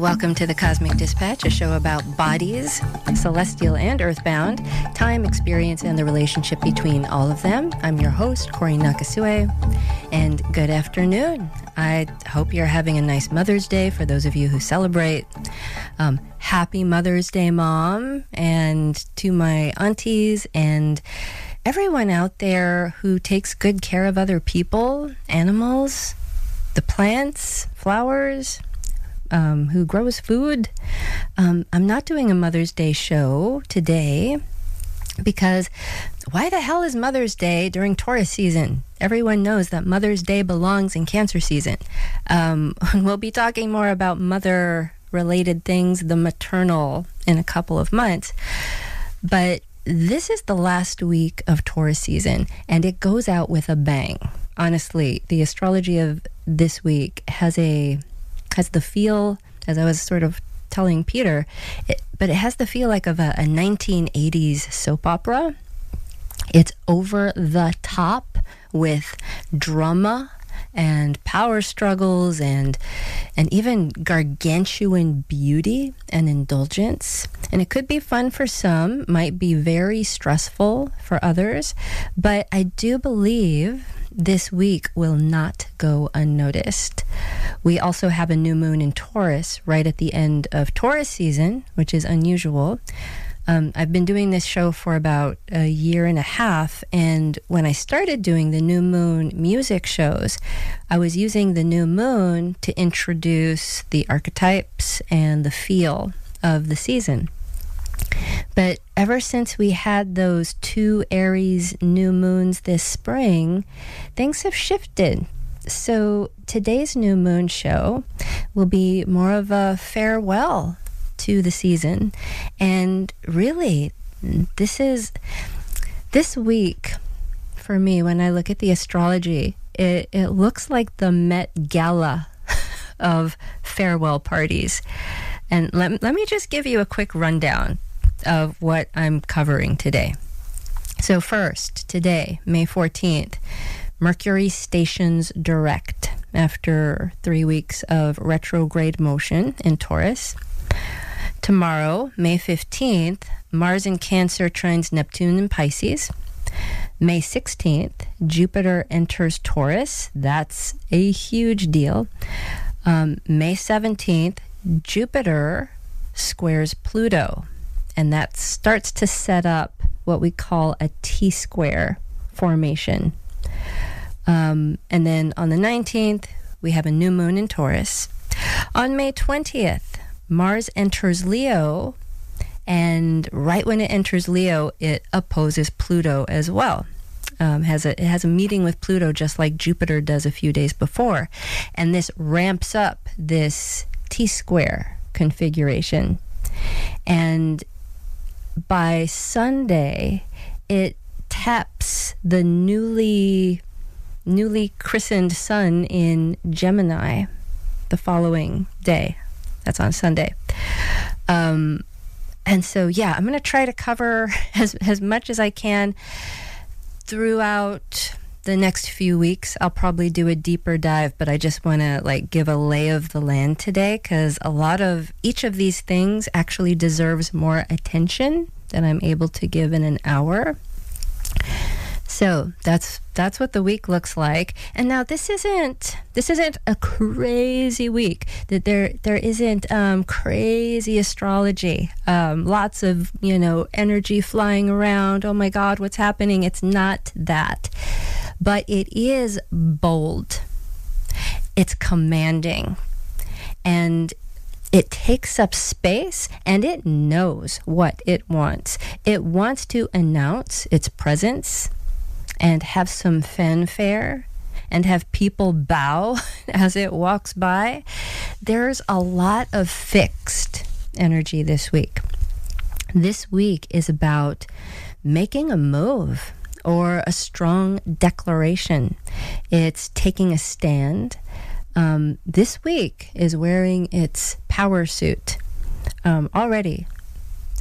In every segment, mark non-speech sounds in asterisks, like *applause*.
welcome to the Cosmic Dispatch, a show about bodies, celestial and earthbound, time, experience, and the relationship between all of them. I'm your host, Cory Nakasue, and good afternoon. I hope you're having a nice Mother's Day for those of you who celebrate. Um, happy Mother's Day, Mom, and to my aunties and everyone out there who takes good care of other people, animals, the plants, flowers, um, who grows food. Um, I'm not doing a Mother's Day show today because why the hell is Mother's Day during Taurus season? Everyone knows that Mother's Day belongs in Cancer season. Um, *laughs* we'll be talking more about mother related things, the maternal, in a couple of months. But this is the last week of Taurus season, and it goes out with a bang. Honestly, the astrology of this week has a has the feel, as I was sort of telling Peter, it, but it has the feel like of a, a 1980s soap opera. It's over the top with drama and power struggles and and even gargantuan beauty and indulgence. And it could be fun for some, might be very stressful for others, but I do believe this week will not go unnoticed. We also have a new moon in Taurus right at the end of Taurus season, which is unusual. Um, I've been doing this show for about a year and a half, and when I started doing the new moon music shows, I was using the new moon to introduce the archetypes and the feel of the season. But ever since we had those two Aries new moons this spring, things have shifted. So today's new moon show will be more of a farewell to the season. And really, this is this week for me when I look at the astrology, it, it looks like the Met Gala *laughs* of farewell parties. And let, let me just give you a quick rundown of what I'm covering today. So, first, today, May 14th, Mercury stations direct after three weeks of retrograde motion in Taurus. Tomorrow, May 15th, Mars in Cancer trines Neptune in Pisces. May 16th, Jupiter enters Taurus. That's a huge deal. Um, May 17th, Jupiter squares Pluto and that starts to set up what we call a T square formation. Um, and then on the 19th, we have a new moon in Taurus. On May 20th, Mars enters Leo, and right when it enters Leo, it opposes Pluto as well. Um, has a it has a meeting with Pluto just like Jupiter does a few days before, and this ramps up this T square configuration, and by Sunday, it taps the newly newly christened sun in Gemini the following day. That's on Sunday. Um, and so, yeah, I'm going to try to cover *laughs* as, as much as I can throughout the next few weeks. I'll probably do a deeper dive, but I just want to like give a lay of the land today because a lot of each of these things actually deserves more attention than I'm able to give in an hour. So that's that's what the week looks like. And now this isn't this isn't a crazy week. That there there isn't um, crazy astrology. Um, lots of you know energy flying around. Oh my God, what's happening? It's not that, but it is bold. It's commanding, and it takes up space and it knows what it wants. It wants to announce its presence and have some fanfare and have people bow *laughs* as it walks by. There's a lot of fixed energy this week. This week is about making a move or a strong declaration. It's taking a stand um, this week is wearing its power suit um, already.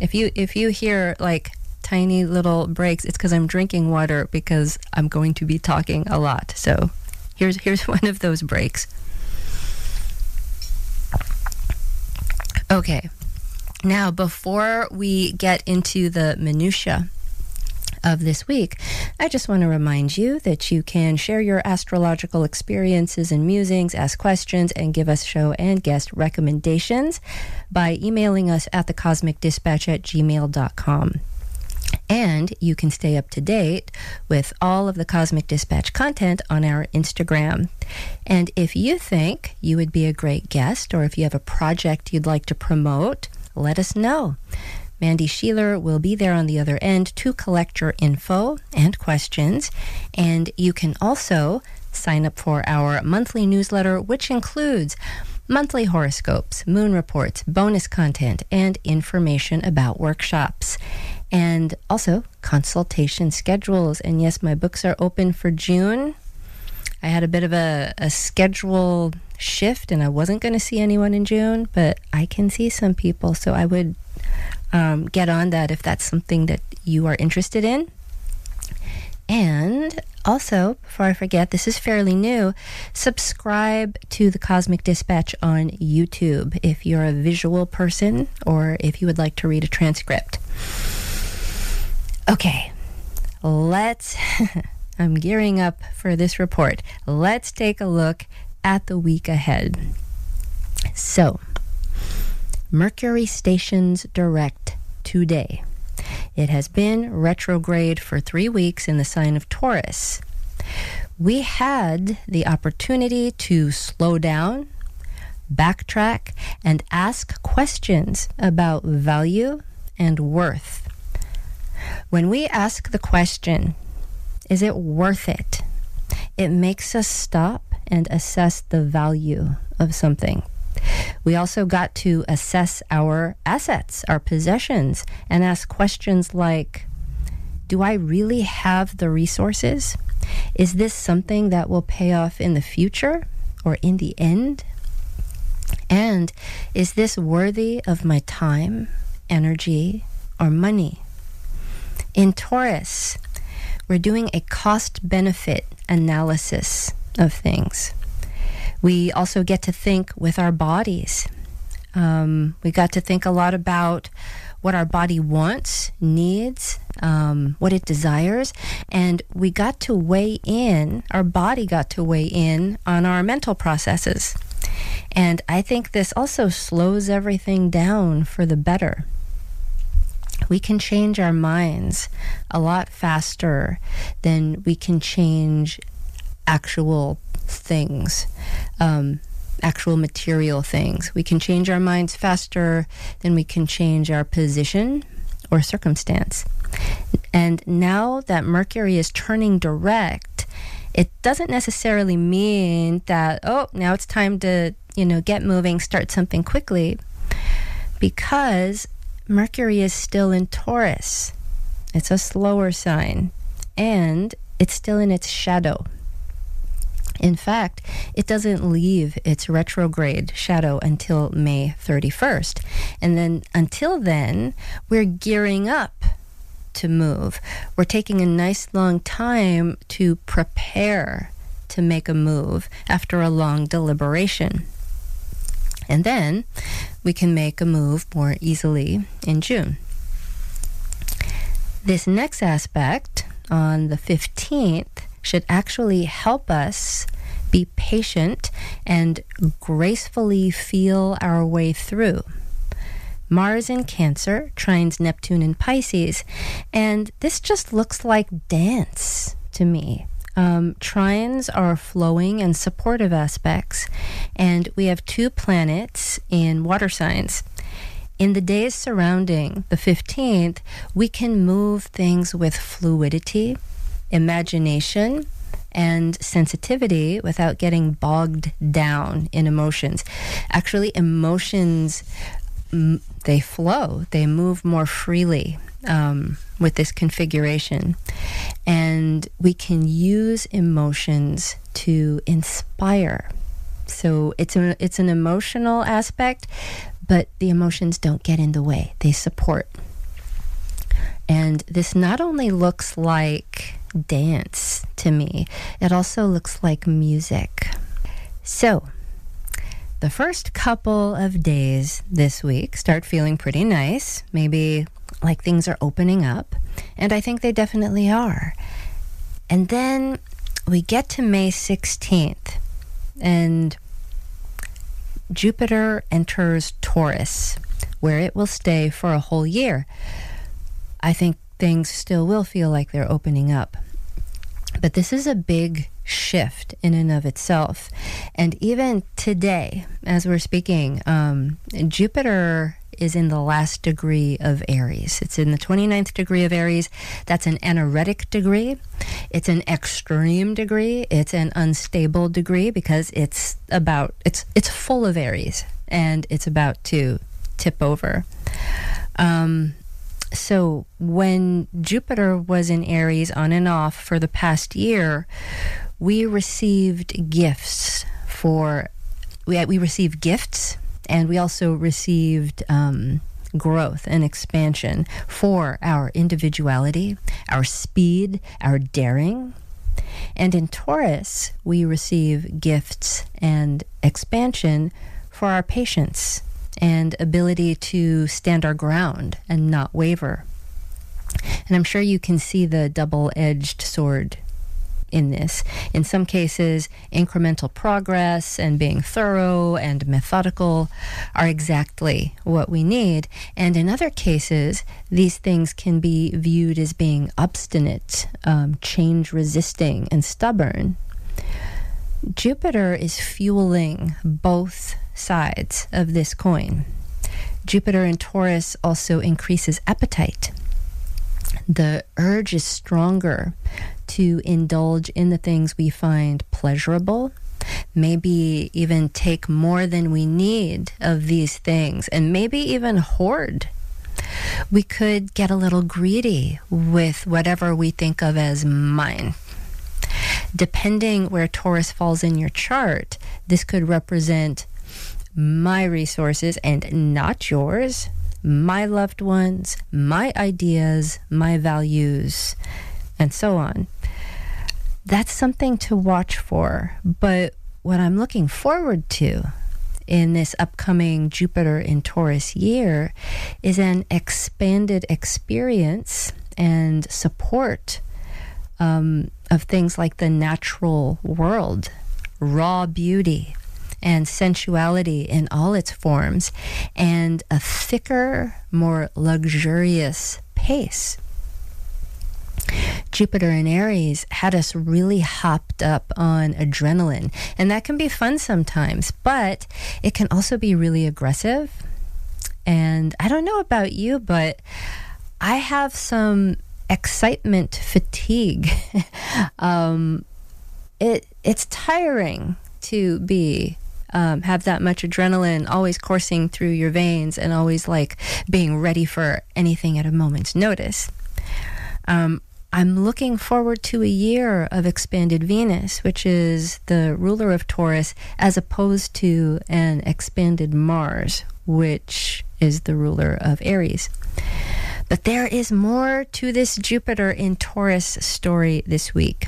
If you if you hear like tiny little breaks, it's because I'm drinking water because I'm going to be talking a lot. So here's here's *laughs* one of those breaks. Okay. Now, before we get into the minutiae of this week, I just want to remind you that you can share your astrological experiences and musings, ask questions, and give us show and guest recommendations by emailing us at thecosmicdispatch at gmail.com. And you can stay up to date with all of the Cosmic Dispatch content on our Instagram. And if you think you would be a great guest, or if you have a project you'd like to promote, let us know. Mandy Sheeler will be there on the other end to collect your info and questions. And you can also sign up for our monthly newsletter, which includes monthly horoscopes, moon reports, bonus content, and information about workshops. And also consultation schedules. And yes, my books are open for June. I had a bit of a, a schedule shift and I wasn't going to see anyone in June, but I can see some people. So I would um, get on that if that's something that you are interested in. And also, before I forget, this is fairly new. Subscribe to the Cosmic Dispatch on YouTube if you're a visual person or if you would like to read a transcript. Okay, let's. *laughs* I'm gearing up for this report. Let's take a look at the week ahead. So, Mercury stations direct today. It has been retrograde for three weeks in the sign of Taurus. We had the opportunity to slow down, backtrack, and ask questions about value and worth. When we ask the question, is it worth it? It makes us stop and assess the value of something. We also got to assess our assets, our possessions, and ask questions like Do I really have the resources? Is this something that will pay off in the future or in the end? And is this worthy of my time, energy, or money? In Taurus, we're doing a cost benefit analysis of things. We also get to think with our bodies. Um, we got to think a lot about what our body wants, needs, um, what it desires, and we got to weigh in, our body got to weigh in on our mental processes. And I think this also slows everything down for the better. We can change our minds a lot faster than we can change actual things, um, actual material things. We can change our minds faster than we can change our position or circumstance. And now that Mercury is turning direct, it doesn't necessarily mean that, oh, now it's time to, you know, get moving, start something quickly, because Mercury is still in Taurus. It's a slower sign, and it's still in its shadow. In fact, it doesn't leave its retrograde shadow until May 31st. And then until then, we're gearing up to move. We're taking a nice long time to prepare to make a move after a long deliberation. And then we can make a move more easily in June. This next aspect on the 15th should actually help us be patient and gracefully feel our way through. Mars in Cancer trines Neptune in Pisces, and this just looks like dance to me. Um, trines are flowing and supportive aspects, and we have two planets in water signs. In the days surrounding the 15th, we can move things with fluidity imagination and sensitivity without getting bogged down in emotions. Actually, emotions they flow, they move more freely um, with this configuration, and we can use emotions to inspire. So it's it's an emotional aspect, but the emotions don't get in the way; they support. And this not only looks like dance to me. It also looks like music. So, the first couple of days this week start feeling pretty nice. Maybe like things are opening up. And I think they definitely are. And then we get to May 16th, and Jupiter enters Taurus, where it will stay for a whole year. I think things still will feel like they're opening up. But this is a big shift in and of itself. And even today, as we're speaking, um, Jupiter is in the last degree of Aries. It's in the 29th degree of Aries. That's an anaretic degree. It's an extreme degree. It's an unstable degree because it's about it's it's full of Aries and it's about to tip over. Um, so when Jupiter was in Aries on and off for the past year, we received gifts for we we received gifts and we also received um, growth and expansion for our individuality, our speed, our daring. And in Taurus, we receive gifts and expansion for our patience and ability to stand our ground and not waver. And I'm sure you can see the double edged sword in this. In some cases, incremental progress and being thorough and methodical are exactly what we need. And in other cases, these things can be viewed as being obstinate, um, change resisting, and stubborn. Jupiter is fueling both sides of this coin. Jupiter in Taurus also increases appetite. The urge is stronger to indulge in the things we find pleasurable, maybe even take more than we need of these things, and maybe even hoard. We could get a little greedy with whatever we think of as mine. Depending where Taurus falls in your chart, this could represent my resources and not yours, my loved ones, my ideas, my values, and so on that's something to watch for. But what I'm looking forward to in this upcoming Jupiter in Taurus year is an expanded experience and support um, of things like the natural world, raw beauty, and sensuality in all its forms, and a thicker, more luxurious pace. Jupiter in Aries had us really hopped up on adrenaline. And that can be fun sometimes, but it can also be really aggressive. And I don't know about you, but I have some excitement fatigue. *laughs* um, it it's tiring to be um, have that much adrenaline always coursing through your veins and always like being ready for anything at a moment's notice. Um, I'm looking forward to a year of expanded Venus, which is the ruler of Taurus, as opposed to an expanded Mars, which is the ruler of Aries. But there is more to this Jupiter in Taurus story this week.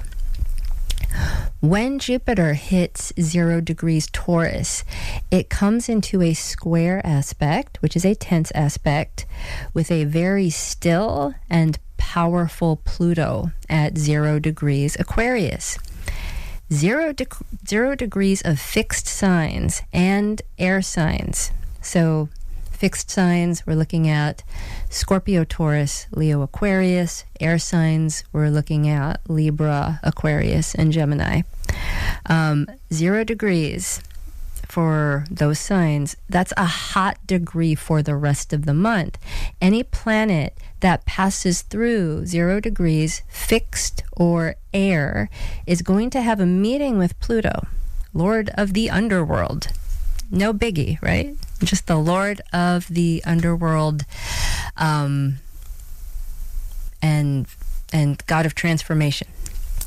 When Jupiter hits zero degrees Taurus, it comes into a square aspect, which is a tense aspect, with a very still and powerful Pluto at zero degrees Aquarius. Zero, de- zero degrees of fixed signs and air signs. So, fixed signs, we're looking at Scorpio, Taurus, Leo, Aquarius. Air signs, we're looking at Libra, Aquarius, and Gemini. Um, zero degrees for those signs, that's a hot degree for the rest of the month. Any planet that passes through zero degrees, fixed or air, is going to have a meeting with Pluto, Lord of the underworld. No biggie, right? Just the Lord of the underworld, um, and and God of transformation.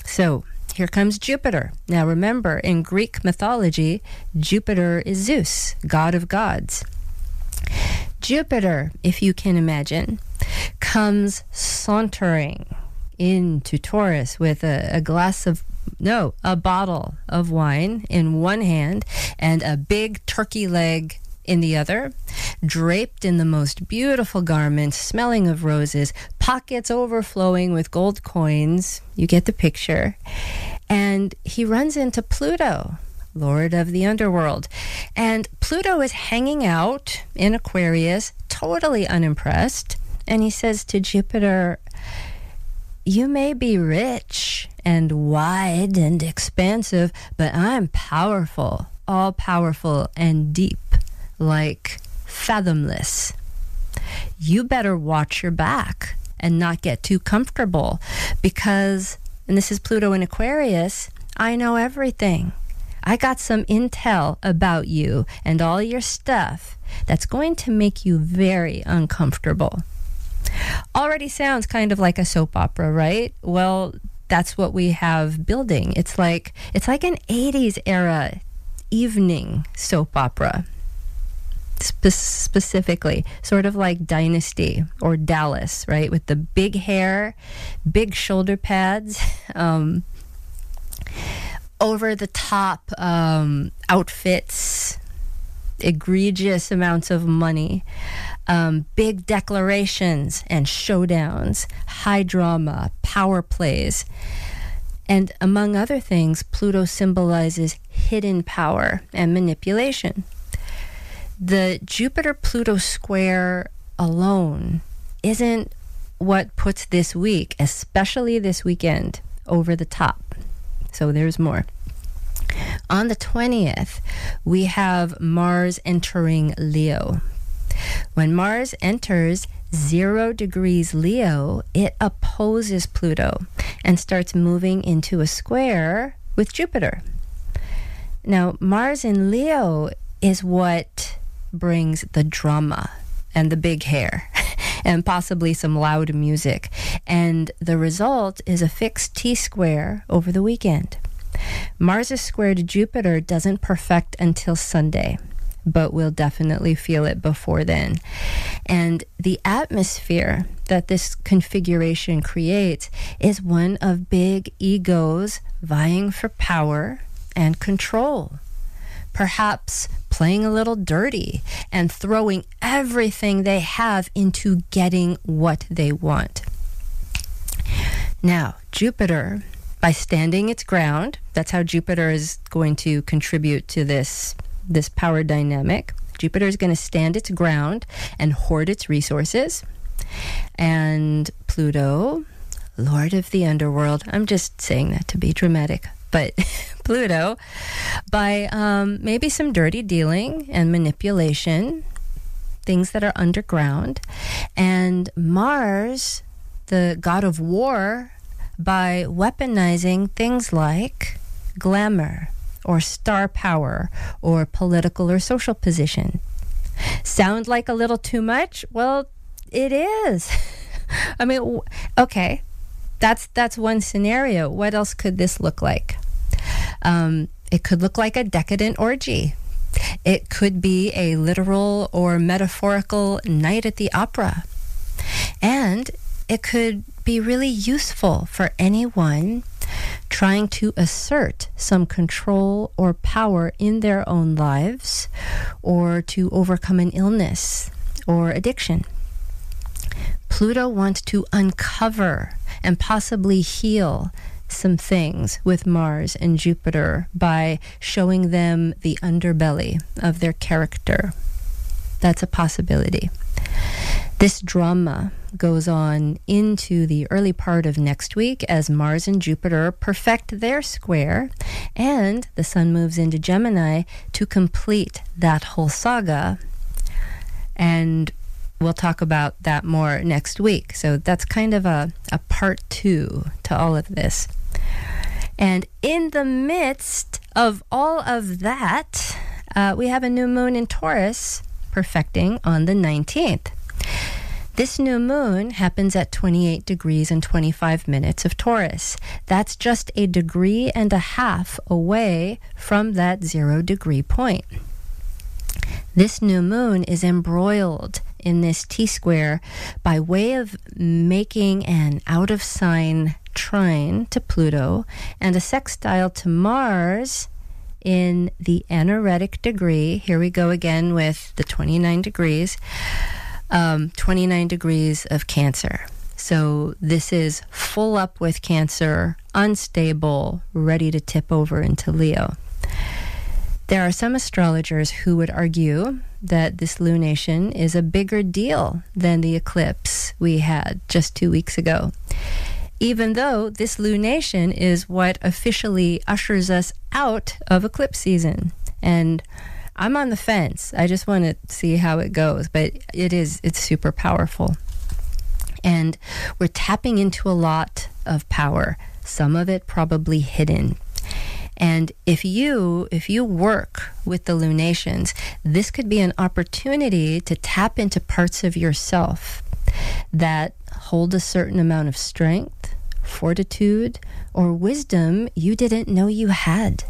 So here comes Jupiter. Now remember, in Greek mythology, Jupiter is Zeus, god of gods. Jupiter, if you can imagine, comes sauntering into Taurus with a, a glass of no, a bottle of wine in one hand and a big turkey leg in the other, draped in the most beautiful garments, smelling of roses, pockets overflowing with gold coins. You get the picture. And he runs into Pluto, Lord of the Underworld. And Pluto is hanging out in Aquarius, totally unimpressed. And he says to Jupiter, You may be rich and wide and expansive, but I'm powerful, all powerful and deep, like fathomless. You better watch your back and not get too comfortable because, and this is Pluto in Aquarius, I know everything. I got some intel about you and all your stuff that's going to make you very uncomfortable. Already sounds kind of like a soap opera, right? Well, that's what we have building. It's like it's like an 80s era evening soap opera. Spe- specifically, sort of like Dynasty or Dallas, right? With the big hair, big shoulder pads, *laughs* um, over the top um, outfits, egregious amounts of money, um, big declarations and showdowns, high drama, power plays. And among other things, Pluto symbolizes hidden power and manipulation. The Jupiter Pluto square alone isn't what puts this week, especially this weekend, over the top. So there's more. On the 20th, we have Mars entering Leo. When Mars enters zero degrees Leo, it opposes Pluto and starts moving into a square with Jupiter. Now, Mars in Leo is what brings the drama and the big hair *laughs* and possibly some loud music. And the result is a fixed T square over the weekend. Mars' squared Jupiter doesn't perfect until Sunday, but we'll definitely feel it before then. And the atmosphere that this configuration creates is one of big egos vying for power and control. Perhaps playing a little dirty and throwing everything they have into getting what they want. Now, Jupiter by standing its ground. That's how Jupiter is going to contribute to this this power dynamic. Jupiter is going to stand its ground and hoard its resources. And Pluto, Lord of the Underworld, I'm just saying that to be dramatic, but *laughs* Pluto, by um, maybe some dirty dealing and manipulation, things that are underground, and Mars, the god of war, by weaponizing things like glamour or star power or political or social position. Sound like a little too much? Well, it is. *laughs* I mean, okay, that's that's one scenario. What else could this look like? Um, it could look like a decadent orgy. It could be a literal or metaphorical night at the opera. And it could be really useful for anyone trying to assert some control or power in their own lives or to overcome an illness or addiction. Pluto wants to uncover and possibly heal some things with Mars and Jupiter by showing them the underbelly of their character. That's a possibility. This drama goes on into the early part of next week as Mars and Jupiter perfect their square, and the Sun moves into Gemini to complete that whole saga. And we'll talk about that more next week. So that's kind of a, a part two to all of this. And in the midst of all of that, uh, we have a new moon in Taurus perfecting on the 19th. This new moon happens at 28 degrees and 25 minutes of Taurus. That's just a degree and a half away from that zero degree point. This new moon is embroiled in this T square by way of making an out of sign trine to Pluto and a sextile to Mars in the anaretic degree. Here we go again with the 29 degrees, um, 29 degrees of Cancer. So this is full up with Cancer, unstable, ready to tip over into Leo. There are some astrologers who would argue that this lunation is a bigger deal than the eclipse we had just two weeks ago. Even though this lunation is what officially ushers us out of eclipse season. And I'm on the fence. I just want to see how it goes, but it is, it's super powerful. And we're tapping into a lot of power, some of it probably hidden and if you if you work with the lunations, this could be an opportunity to tap into parts of yourself that hold a certain amount of strength, fortitude, or wisdom you didn't know you had.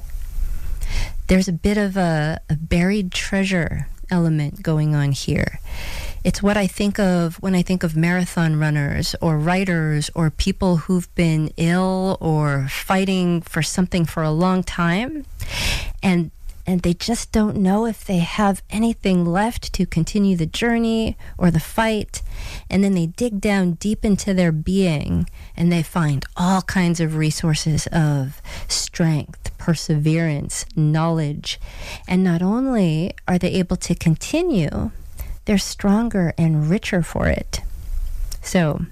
There's a bit of a, a buried treasure element going on here. It's what I think of when I think of marathon runners or writers or people who've been ill or fighting for something for a long time. And and they just don't know if they have anything left to continue the journey or the fight. And then they dig down deep into their being and they find all kinds of resources of strength, perseverance, knowledge. And not only are they able to continue, they're stronger and richer for it. So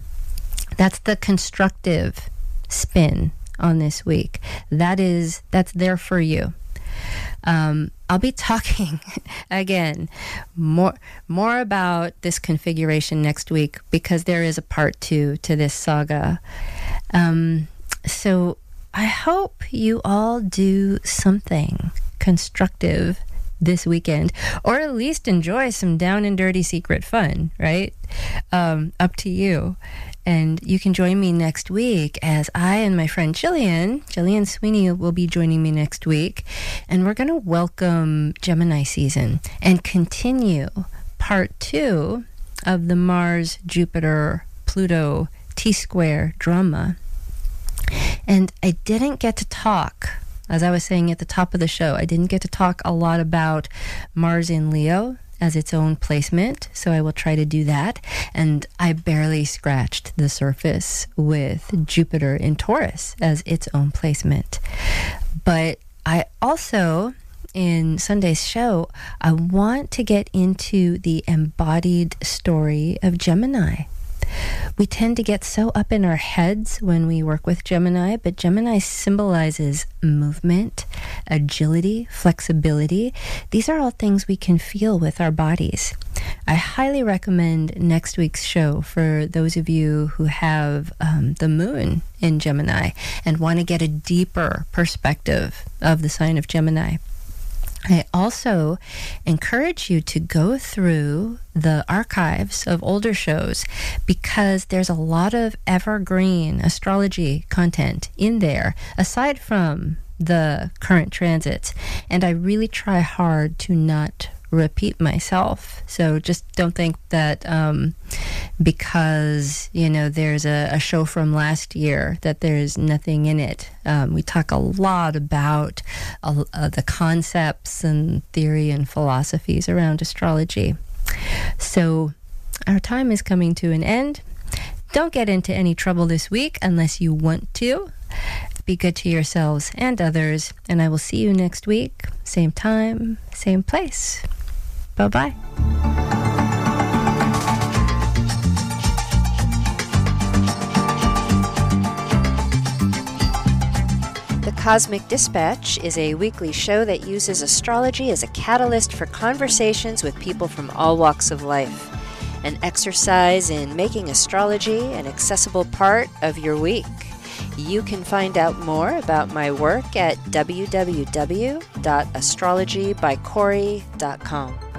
that's the constructive spin on this week. That is that's there for you. Um, I'll be talking *laughs* again more more about this configuration next week because there is a part two to this saga. Um, so I hope you all do something constructive this weekend, or at least enjoy some down and dirty secret fun, right? Um, up to you. And you can join me next week as I and my friend Jillian, Jillian Sweeney, will be joining me next week. And we're going to welcome Gemini season and continue part two of the Mars, Jupiter, Pluto, T square drama. And I didn't get to talk as I was saying at the top of the show, I didn't get to talk a lot about Mars in Leo as its own placement, so I will try to do that. And I barely scratched the surface with Jupiter in Taurus as its own placement. But I also in Sunday's show, I want to get into the embodied story of Gemini. We tend to get so up in our heads when we work with Gemini, but Gemini symbolizes movement, agility, flexibility. These are all things we can feel with our bodies. I highly recommend next week's show for those of you who have um, the moon in Gemini and want to get a deeper perspective of the sign of Gemini. I also encourage you to go through the archives of older shows because there's a lot of evergreen astrology content in there aside from the current transits. And I really try hard to not repeat myself. So just don't think that um, because you know there's a, a, show from last year that there's nothing in it. Um, we talk a lot about uh, uh, the concepts and theory and philosophies around astrology. So our time is coming to an end. Don't get into any trouble this week unless you want to. Be good to yourselves and others, and I will see you next week, same time, same place. Bye bye. The Cosmic Dispatch is a weekly show that uses astrology as a catalyst for conversations with people from all walks of life, an exercise in making astrology an accessible part of your week. You can find out more about my work at www.astrologybycory.com.